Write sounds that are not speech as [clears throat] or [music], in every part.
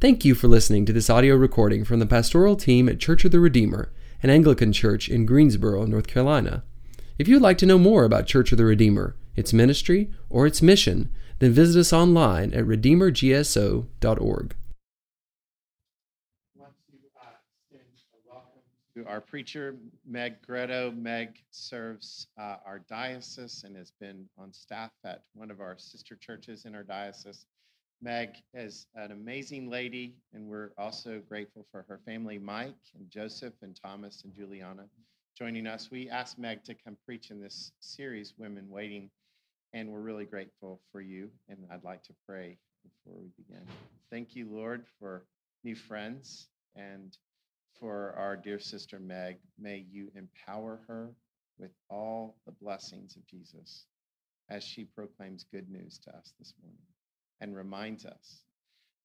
Thank you for listening to this audio recording from the pastoral team at Church of the Redeemer, an Anglican church in Greensboro, North Carolina. If you'd like to know more about Church of the Redeemer, its ministry, or its mission, then visit us online at redeemergso.org. to our preacher, Meg Greto. Meg serves uh, our diocese and has been on staff at one of our sister churches in our diocese. Meg is an amazing lady, and we're also grateful for her family, Mike and Joseph and Thomas and Juliana, joining us. We asked Meg to come preach in this series, Women Waiting, and we're really grateful for you. And I'd like to pray before we begin. Thank you, Lord, for new friends and for our dear sister Meg. May you empower her with all the blessings of Jesus as she proclaims good news to us this morning and reminds us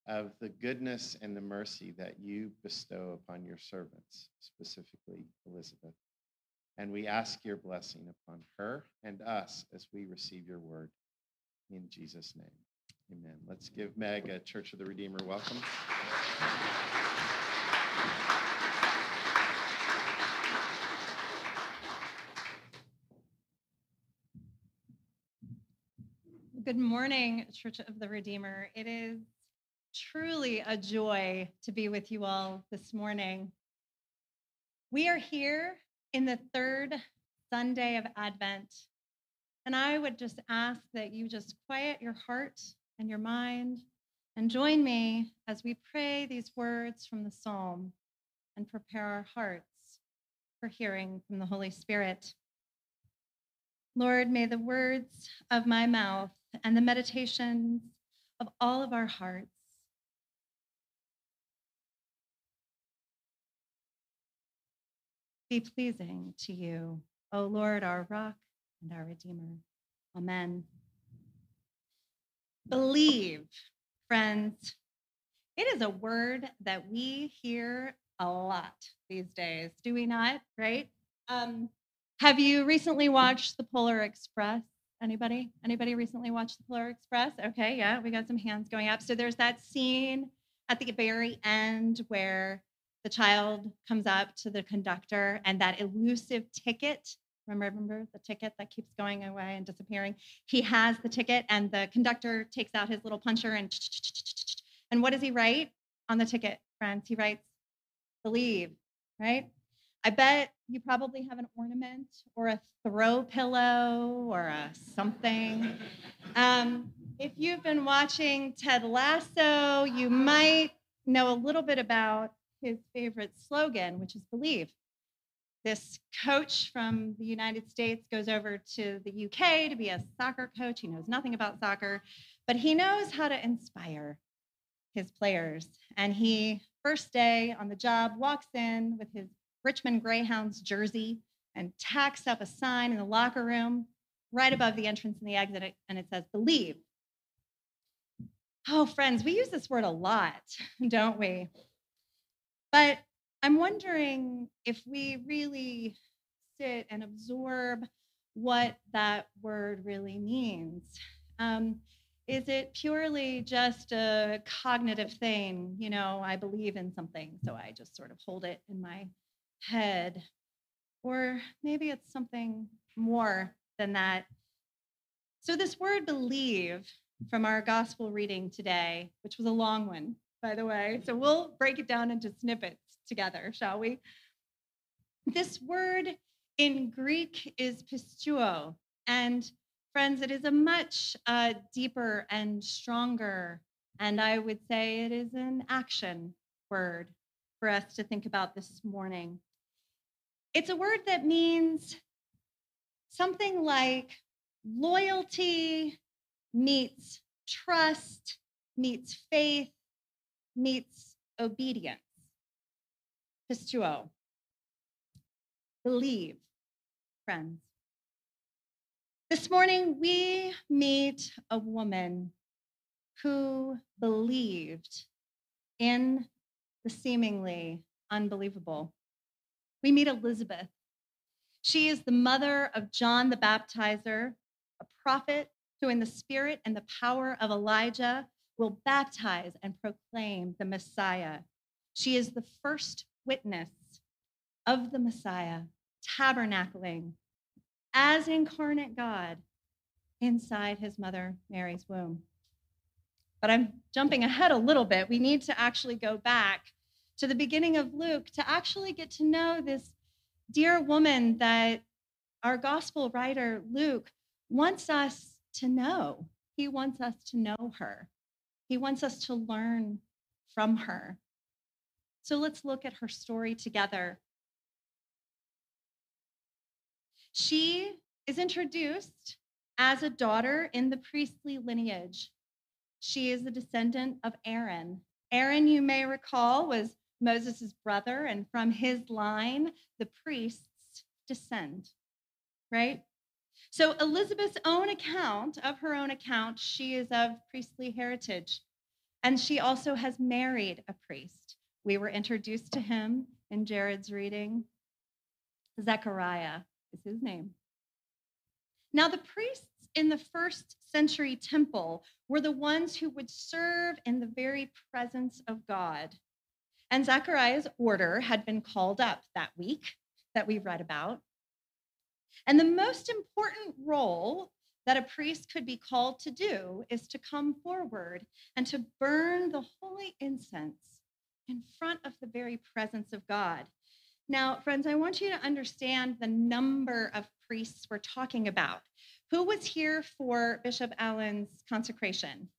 of the goodness and the mercy that you bestow upon your servants, specifically Elizabeth. And we ask your blessing upon her and us as we receive your word in Jesus' name. Amen. Let's give Meg a Church of the Redeemer welcome. Good morning, Church of the Redeemer. It is truly a joy to be with you all this morning. We are here in the third Sunday of Advent, and I would just ask that you just quiet your heart and your mind and join me as we pray these words from the psalm and prepare our hearts for hearing from the Holy Spirit. Lord, may the words of my mouth and the meditations of all of our hearts be pleasing to you, O Lord, our rock and our redeemer. Amen. Believe, friends. It is a word that we hear a lot these days, do we not? Right? Um, have you recently watched the Polar Express? Anybody? Anybody recently watched the Polar Express? Okay, yeah, we got some hands going up. So there's that scene at the very end where the child comes up to the conductor and that elusive ticket remember, remember the ticket that keeps going away and disappearing he has the ticket and the conductor takes out his little puncher and [tsk] and what does he write on the ticket friends he writes believe right I bet you probably have an ornament or a throw pillow or a something. Um, if you've been watching Ted Lasso, you might know a little bit about his favorite slogan, which is believe. This coach from the United States goes over to the UK to be a soccer coach. He knows nothing about soccer, but he knows how to inspire his players. And he, first day on the job, walks in with his Richmond Greyhounds jersey and tacks up a sign in the locker room right above the entrance and the exit, and it says, Believe. Oh, friends, we use this word a lot, [laughs] don't we? But I'm wondering if we really sit and absorb what that word really means. Um, is it purely just a cognitive thing? You know, I believe in something, so I just sort of hold it in my head. Or maybe it's something more than that. So, this word believe from our gospel reading today, which was a long one, by the way. So, we'll break it down into snippets together, shall we? This word in Greek is pisteuo, And friends, it is a much uh, deeper and stronger, and I would say it is an action word for us to think about this morning. It's a word that means something like loyalty meets trust, meets faith, meets obedience. Pisteuo. Believe, friends. This morning, we meet a woman who believed in the seemingly unbelievable we meet Elizabeth. She is the mother of John the Baptizer, a prophet who, in the spirit and the power of Elijah, will baptize and proclaim the Messiah. She is the first witness of the Messiah, tabernacling as incarnate God inside his mother Mary's womb. But I'm jumping ahead a little bit. We need to actually go back to the beginning of Luke to actually get to know this dear woman that our gospel writer, Luke, wants us to know. He wants us to know her, he wants us to learn from her. So let's look at her story together. She is introduced as a daughter in the priestly lineage. She is a descendant of Aaron. Aaron, you may recall, was Moses' brother, and from his line, the priests descend, right? So, Elizabeth's own account, of her own account, she is of priestly heritage. And she also has married a priest. We were introduced to him in Jared's reading. Zechariah is his name. Now, the priests in the first century temple were the ones who would serve in the very presence of God. And Zechariah's order had been called up that week that we read about. And the most important role that a priest could be called to do is to come forward and to burn the holy incense in front of the very presence of God. Now, friends, I want you to understand the number of priests we're talking about. Who was here for Bishop Allen's consecration?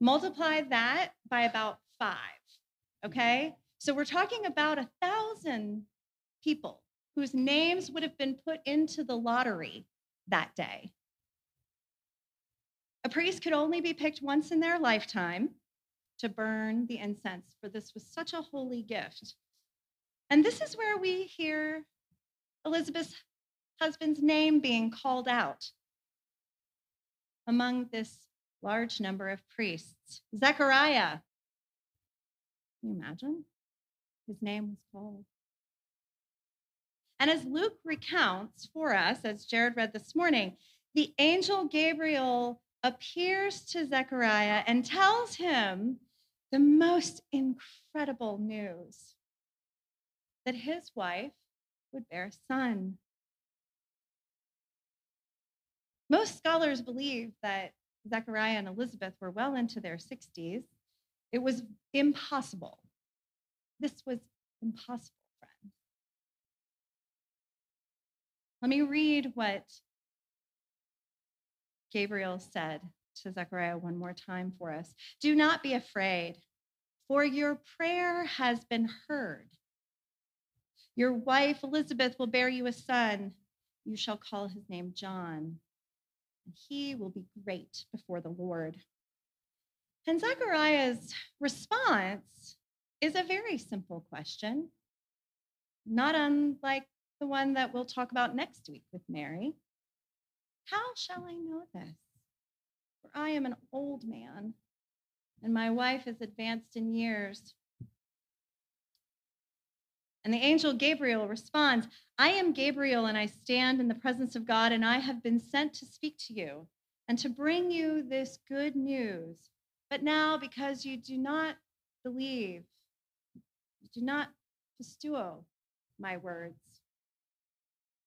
Multiply that by about five, okay? So we're talking about a thousand people whose names would have been put into the lottery that day. A priest could only be picked once in their lifetime to burn the incense, for this was such a holy gift. And this is where we hear Elizabeth's husband's name being called out among this large number of priests. Zechariah. Can you imagine? His name was called. And as Luke recounts for us, as Jared read this morning, the angel Gabriel appears to Zechariah and tells him the most incredible news that his wife would bear a son. Most scholars believe that Zechariah and Elizabeth were well into their 60s. It was impossible. This was impossible, friends. Let me read what Gabriel said to Zechariah one more time for us. Do not be afraid, for your prayer has been heard. Your wife Elizabeth will bear you a son. You shall call his name John, and he will be great before the Lord. And Zechariah's response is a very simple question, not unlike the one that we'll talk about next week with Mary. How shall I know this? For I am an old man, and my wife is advanced in years. And the angel Gabriel responds, I am Gabriel, and I stand in the presence of God, and I have been sent to speak to you and to bring you this good news. But now, because you do not believe, do not pisteuo my words,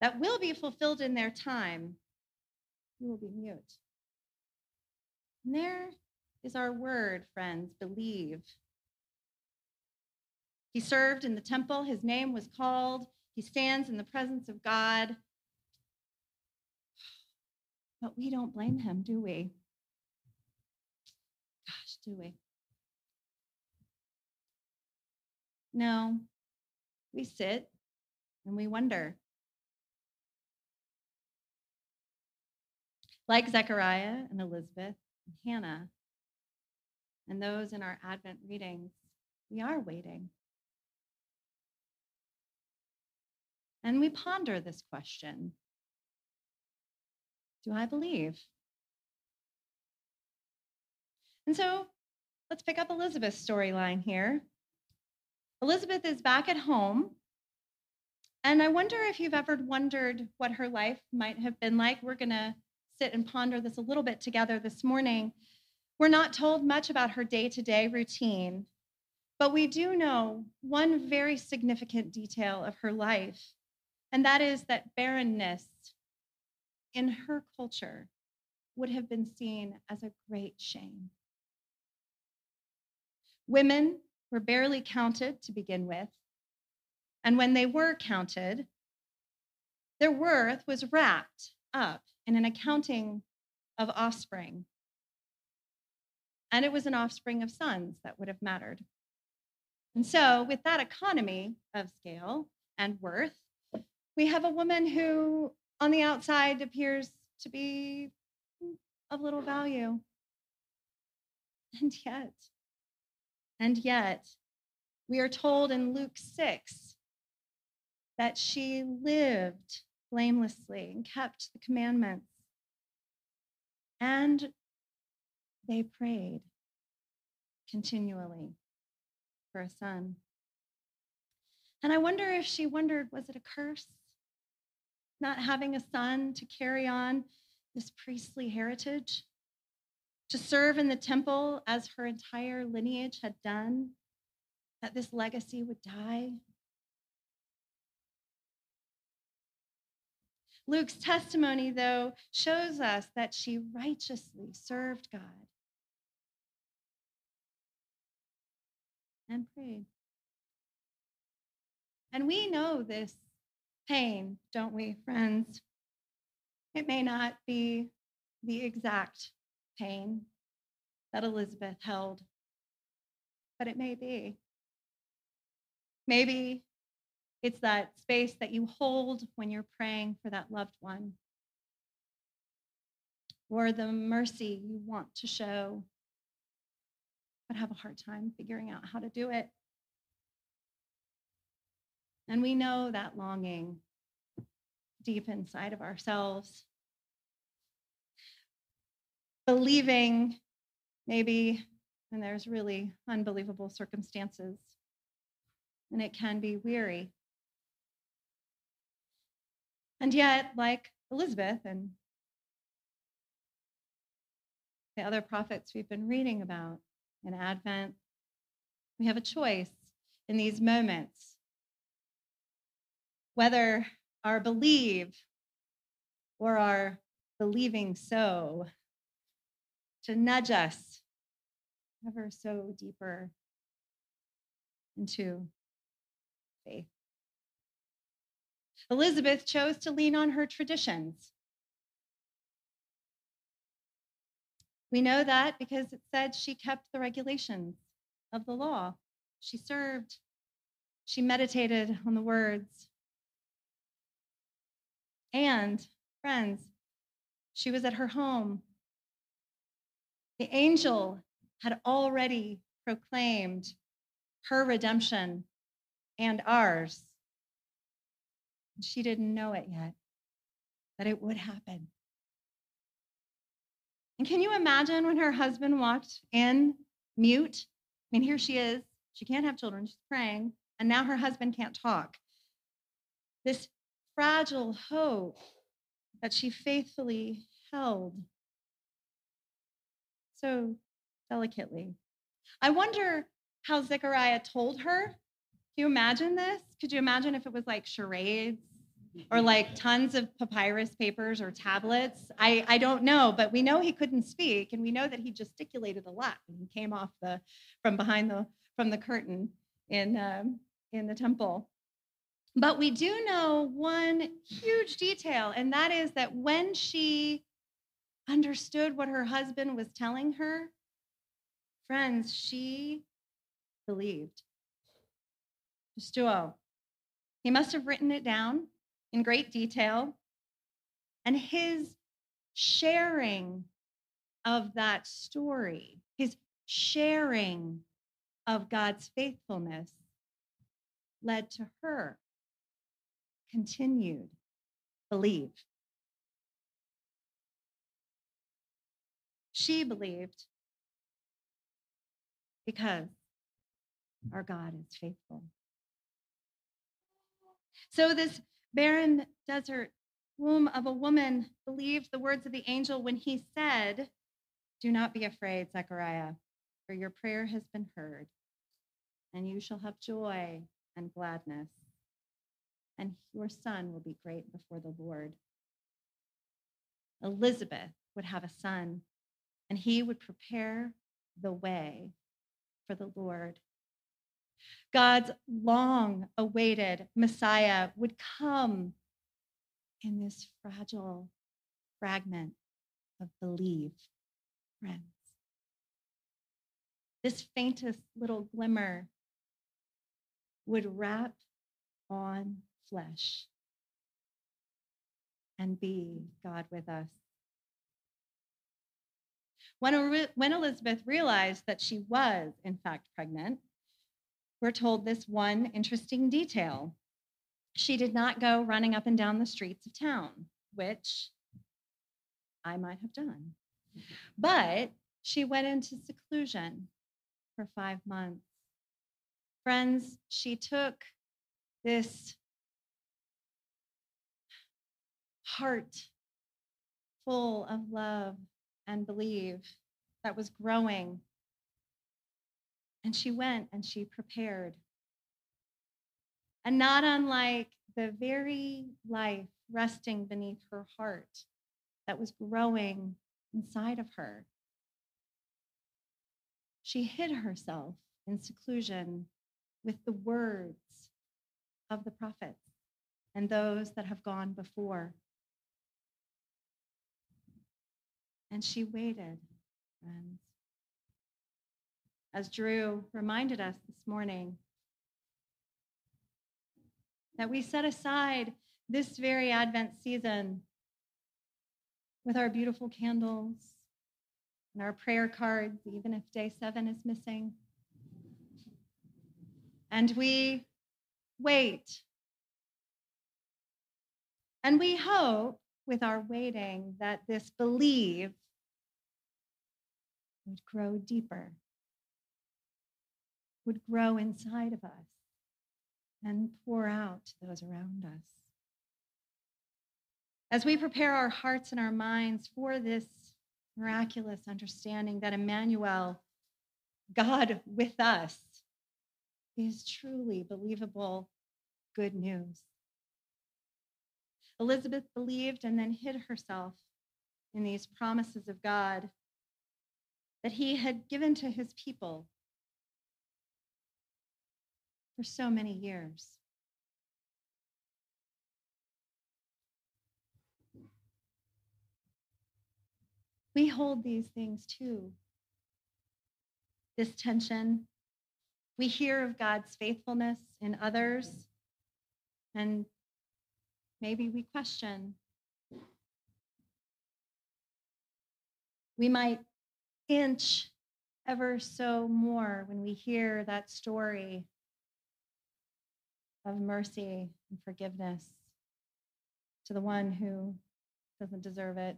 that will be fulfilled in their time, you will be mute. And there is our word, friends believe. He served in the temple, his name was called, he stands in the presence of God. But we don't blame him, do we? Gosh, do we? No, we sit and we wonder. Like Zechariah and Elizabeth and Hannah and those in our Advent readings, we are waiting. And we ponder this question Do I believe? And so let's pick up Elizabeth's storyline here. Elizabeth is back at home. And I wonder if you've ever wondered what her life might have been like. We're going to sit and ponder this a little bit together this morning. We're not told much about her day to day routine, but we do know one very significant detail of her life, and that is that barrenness in her culture would have been seen as a great shame. Women were barely counted to begin with, and when they were counted, their worth was wrapped up in an accounting of offspring. And it was an offspring of sons that would have mattered. And so, with that economy of scale and worth, we have a woman who, on the outside, appears to be of little value. And yet, and yet, we are told in Luke 6 that she lived blamelessly and kept the commandments. And they prayed continually for a son. And I wonder if she wondered was it a curse? Not having a son to carry on this priestly heritage? To serve in the temple as her entire lineage had done? That this legacy would die? Luke's testimony, though, shows us that she righteously served God and prayed. And we know this pain, don't we, friends? It may not be the exact pain that Elizabeth held, but it may be. Maybe it's that space that you hold when you're praying for that loved one, or the mercy you want to show, but have a hard time figuring out how to do it. And we know that longing deep inside of ourselves. Believing maybe when there's really unbelievable circumstances, and it can be weary. And yet, like Elizabeth and the other prophets we've been reading about in Advent, we have a choice in these moments whether our believe or our believing so to nudge us ever so deeper into faith. Elizabeth chose to lean on her traditions. We know that because it said she kept the regulations of the law. She served. She meditated on the words. And, friends, she was at her home. The angel had already proclaimed her redemption and ours. She didn't know it yet, that it would happen. And can you imagine when her husband walked in mute? I mean, here she is. She can't have children. She's praying. And now her husband can't talk. This fragile hope that she faithfully held so delicately. I wonder how Zechariah told her. Can you imagine this? Could you imagine if it was like charades or like [laughs] tons of papyrus papers or tablets? I, I don't know, but we know he couldn't speak, and we know that he gesticulated a lot when he came off the from behind the from the curtain in um, in the temple. But we do know one huge detail, and that is that when she understood what her husband was telling her, friends, she believed. Pisteuo. He must have written it down in great detail. And his sharing of that story, his sharing of God's faithfulness, led to her continued believe. She believed because our God is faithful. So, this barren desert womb of a woman believed the words of the angel when he said, Do not be afraid, Zechariah, for your prayer has been heard, and you shall have joy and gladness, and your son will be great before the Lord. Elizabeth would have a son, and he would prepare the way for the Lord. God's long awaited Messiah would come in this fragile fragment of belief, friends. This faintest little glimmer would wrap on flesh and be God with us. When, when Elizabeth realized that she was, in fact, pregnant, we're told this one interesting detail. She did not go running up and down the streets of town, which I might have done. But she went into seclusion for five months. Friends, she took this heart full of love and believe that was growing. And she went and she prepared. And not unlike the very life resting beneath her heart that was growing inside of her, she hid herself in seclusion with the words of the prophets and those that have gone before. And she waited, friends. As Drew reminded us this morning, that we set aside this very Advent season with our beautiful candles and our prayer cards, even if day seven is missing. And we wait. And we hope with our waiting that this believe would grow deeper, would grow inside of us and pour out to those around us. As we prepare our hearts and our minds for this miraculous understanding that Emmanuel, God with us, is truly believable good news. Elizabeth believed and then hid herself in these promises of God that he had given to his people for so many years. We hold these things too. This tension. We hear of God's faithfulness in others, and maybe we question. We might inch ever so more when we hear that story of mercy and forgiveness to the one who doesn't deserve it.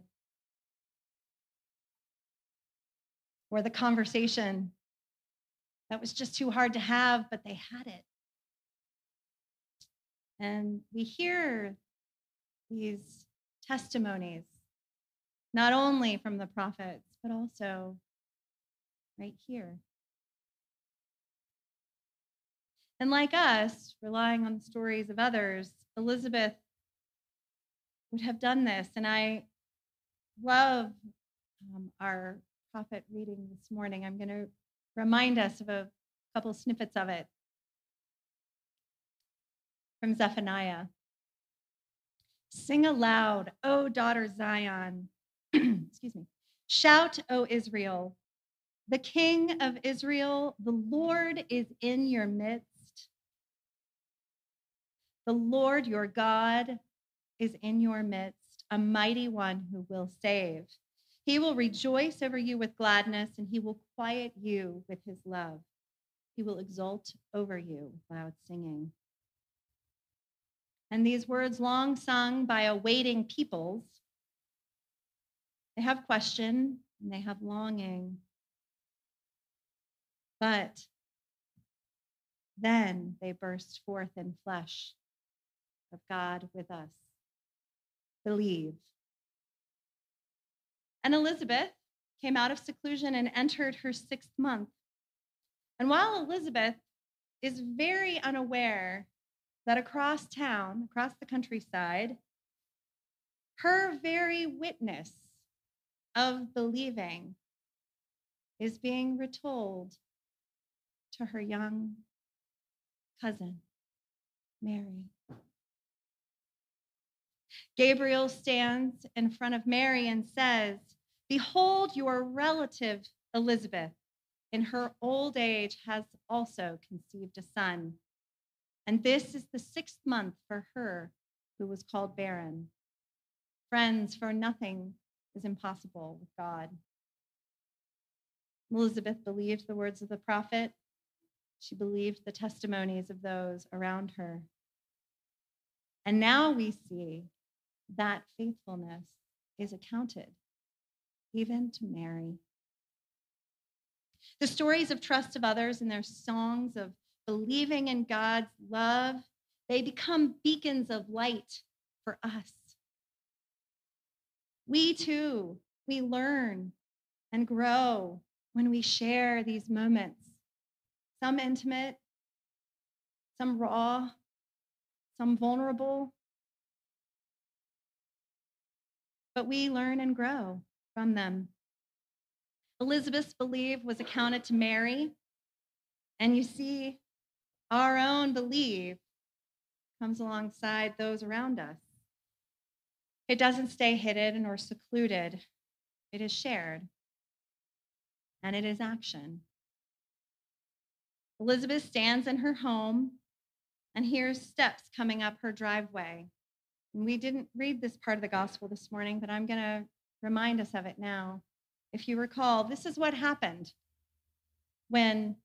Or the conversation that was just too hard to have, but they had it. And we hear these testimonies, not only from the prophets, but also right here. And like us, relying on the stories of others, Elizabeth would have done this. And I love um, our prophet reading this morning. I'm going to remind us of a couple snippets of it from Zephaniah. Sing aloud, O daughter Zion. [clears throat] Excuse me. Shout, O Israel. The King of Israel, the Lord is in your midst. The Lord your God is in your midst, a mighty one who will save. He will rejoice over you with gladness, and he will quiet you with his love. He will exult over you, loud singing. And these words, long sung by awaiting peoples, they have question and they have longing. But then they burst forth in flesh of God with us. Believe. And Elizabeth, came out of seclusion and entered her sixth month. And while Elizabeth is very unaware that across town, across the countryside, her very witness of believing is being retold to her young cousin, Mary. Gabriel stands in front of Mary and says, Behold, your relative Elizabeth, in her old age, has also conceived a son. And this is the sixth month for her who was called barren. Friends, for nothing is impossible with God. Elizabeth believed the words of the prophet. She believed the testimonies of those around her. And now we see that faithfulness is accounted even to Mary. The stories of trust of others and their songs of believing in God's love, they become beacons of light for us. We too, we learn and grow when we share these moments, some intimate, some raw, some vulnerable. But we learn and grow from them. Elizabeth's belief was accounted to Mary. And you see, our own belief comes alongside those around us. It doesn't stay hidden or secluded, it is shared, and it is action. Elizabeth stands in her home and hears steps coming up her driveway. And we didn't read this part of the gospel this morning, but I'm going to remind us of it now. If you recall, this is what happened when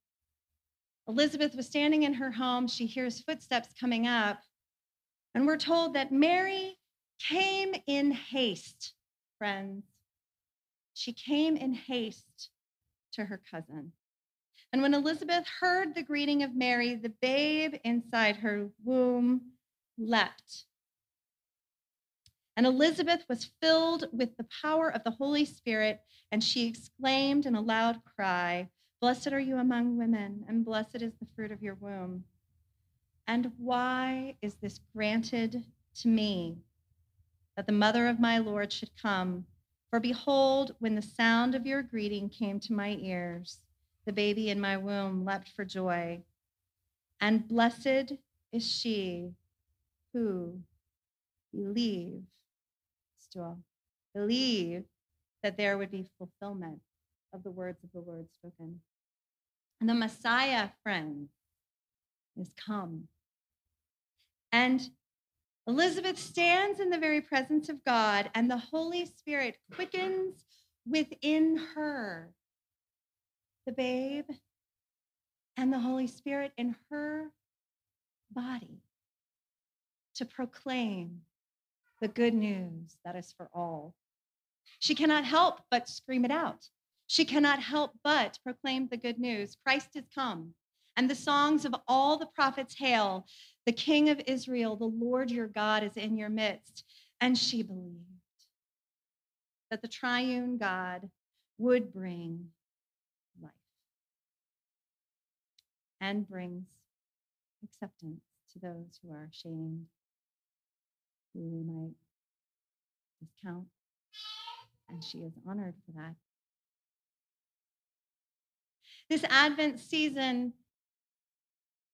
Elizabeth was standing in her home. She hears footsteps coming up, and we're told that Mary came in haste, friends. She came in haste to her cousin. And when Elizabeth heard the greeting of Mary, the babe inside her womb leapt and Elizabeth was filled with the power of the Holy Spirit, and she exclaimed in a loud cry, Blessed are you among women, and blessed is the fruit of your womb. And why is this granted to me, that the mother of my Lord should come? For behold, when the sound of your greeting came to my ears, the baby in my womb leapt for joy. And blessed is she who believed to believe that there would be fulfillment of the words of the Lord spoken. And the Messiah, friends, is come. And Elizabeth stands in the very presence of God, and the Holy Spirit quickens within her the babe and the Holy Spirit in her body to proclaim the good news that is for all. She cannot help but scream it out. She cannot help but proclaim the good news Christ is come. And the songs of all the prophets hail, the King of Israel, the Lord your God is in your midst. And she believed that the triune God would bring life and brings acceptance to those who are ashamed who we might discount. And she is honored for that. This Advent season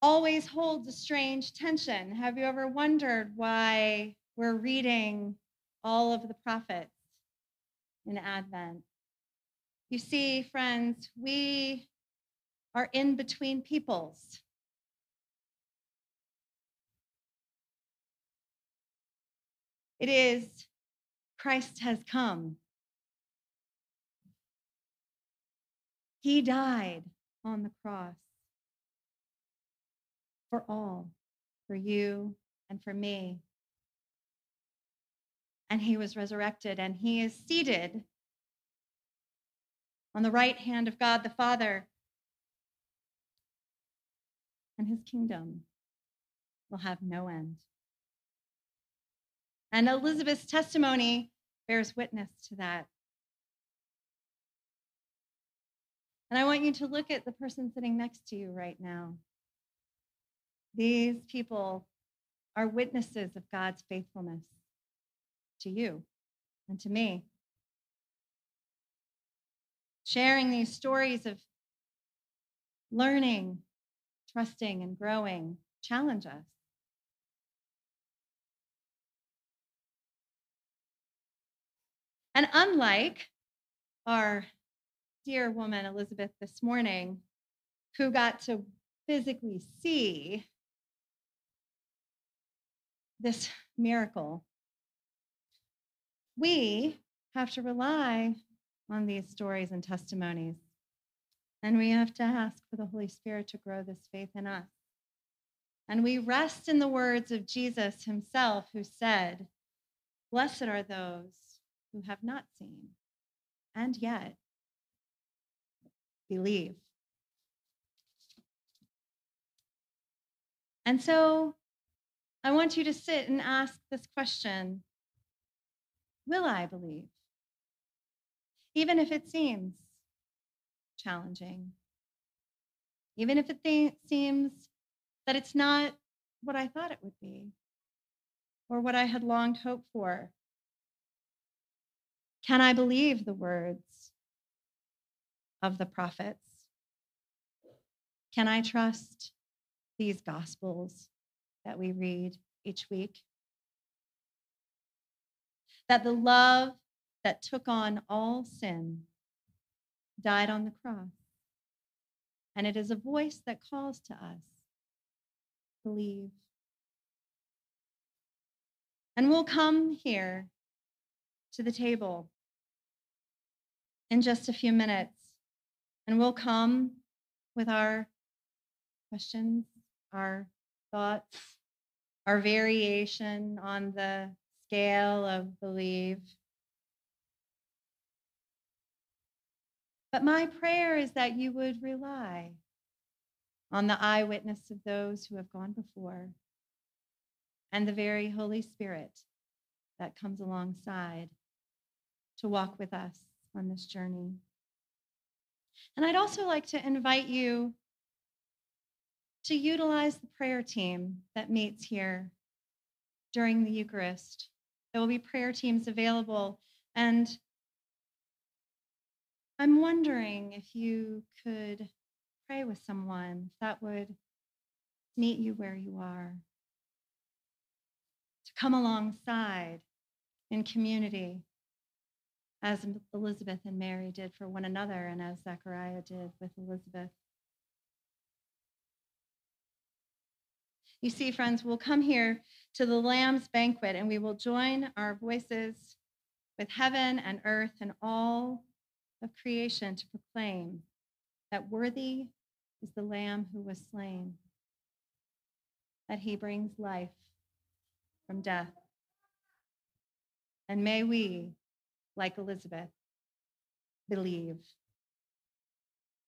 always holds a strange tension. Have you ever wondered why we're reading all of the prophets in Advent? You see, friends, we are in between peoples. It is Christ has come. He died on the cross for all, for you and for me. And he was resurrected, and he is seated on the right hand of God the Father. And his kingdom will have no end. And Elizabeth's testimony bears witness to that. And I want you to look at the person sitting next to you right now. These people are witnesses of God's faithfulness to you and to me. Sharing these stories of learning, trusting, and growing challenge us. And unlike our dear woman, Elizabeth, this morning, who got to physically see this miracle, we have to rely on these stories and testimonies. And we have to ask for the Holy Spirit to grow this faith in us. And we rest in the words of Jesus himself, who said, Blessed are those who have not seen and yet believe. And so I want you to sit and ask this question Will I believe? Even if it seems challenging, even if it th- seems that it's not what I thought it would be or what I had longed hoped for. Can I believe the words of the prophets? Can I trust these gospels that we read each week? That the love that took on all sin died on the cross. And it is a voice that calls to us believe. And we'll come here to the table in just a few minutes. And we'll come with our questions, our thoughts, our variation on the scale of believe. But my prayer is that you would rely on the eyewitness of those who have gone before and the very Holy Spirit that comes alongside to walk with us on this journey. And I'd also like to invite you to utilize the prayer team that meets here during the Eucharist. There will be prayer teams available. And I'm wondering if you could pray with someone that would meet you where you are, to come alongside in community as Elizabeth and Mary did for one another and as Zechariah did with Elizabeth. You see, friends, we'll come here to the Lamb's banquet and we will join our voices with heaven and earth and all of creation to proclaim that worthy is the Lamb who was slain, that he brings life from death. And may we, like Elizabeth, believe.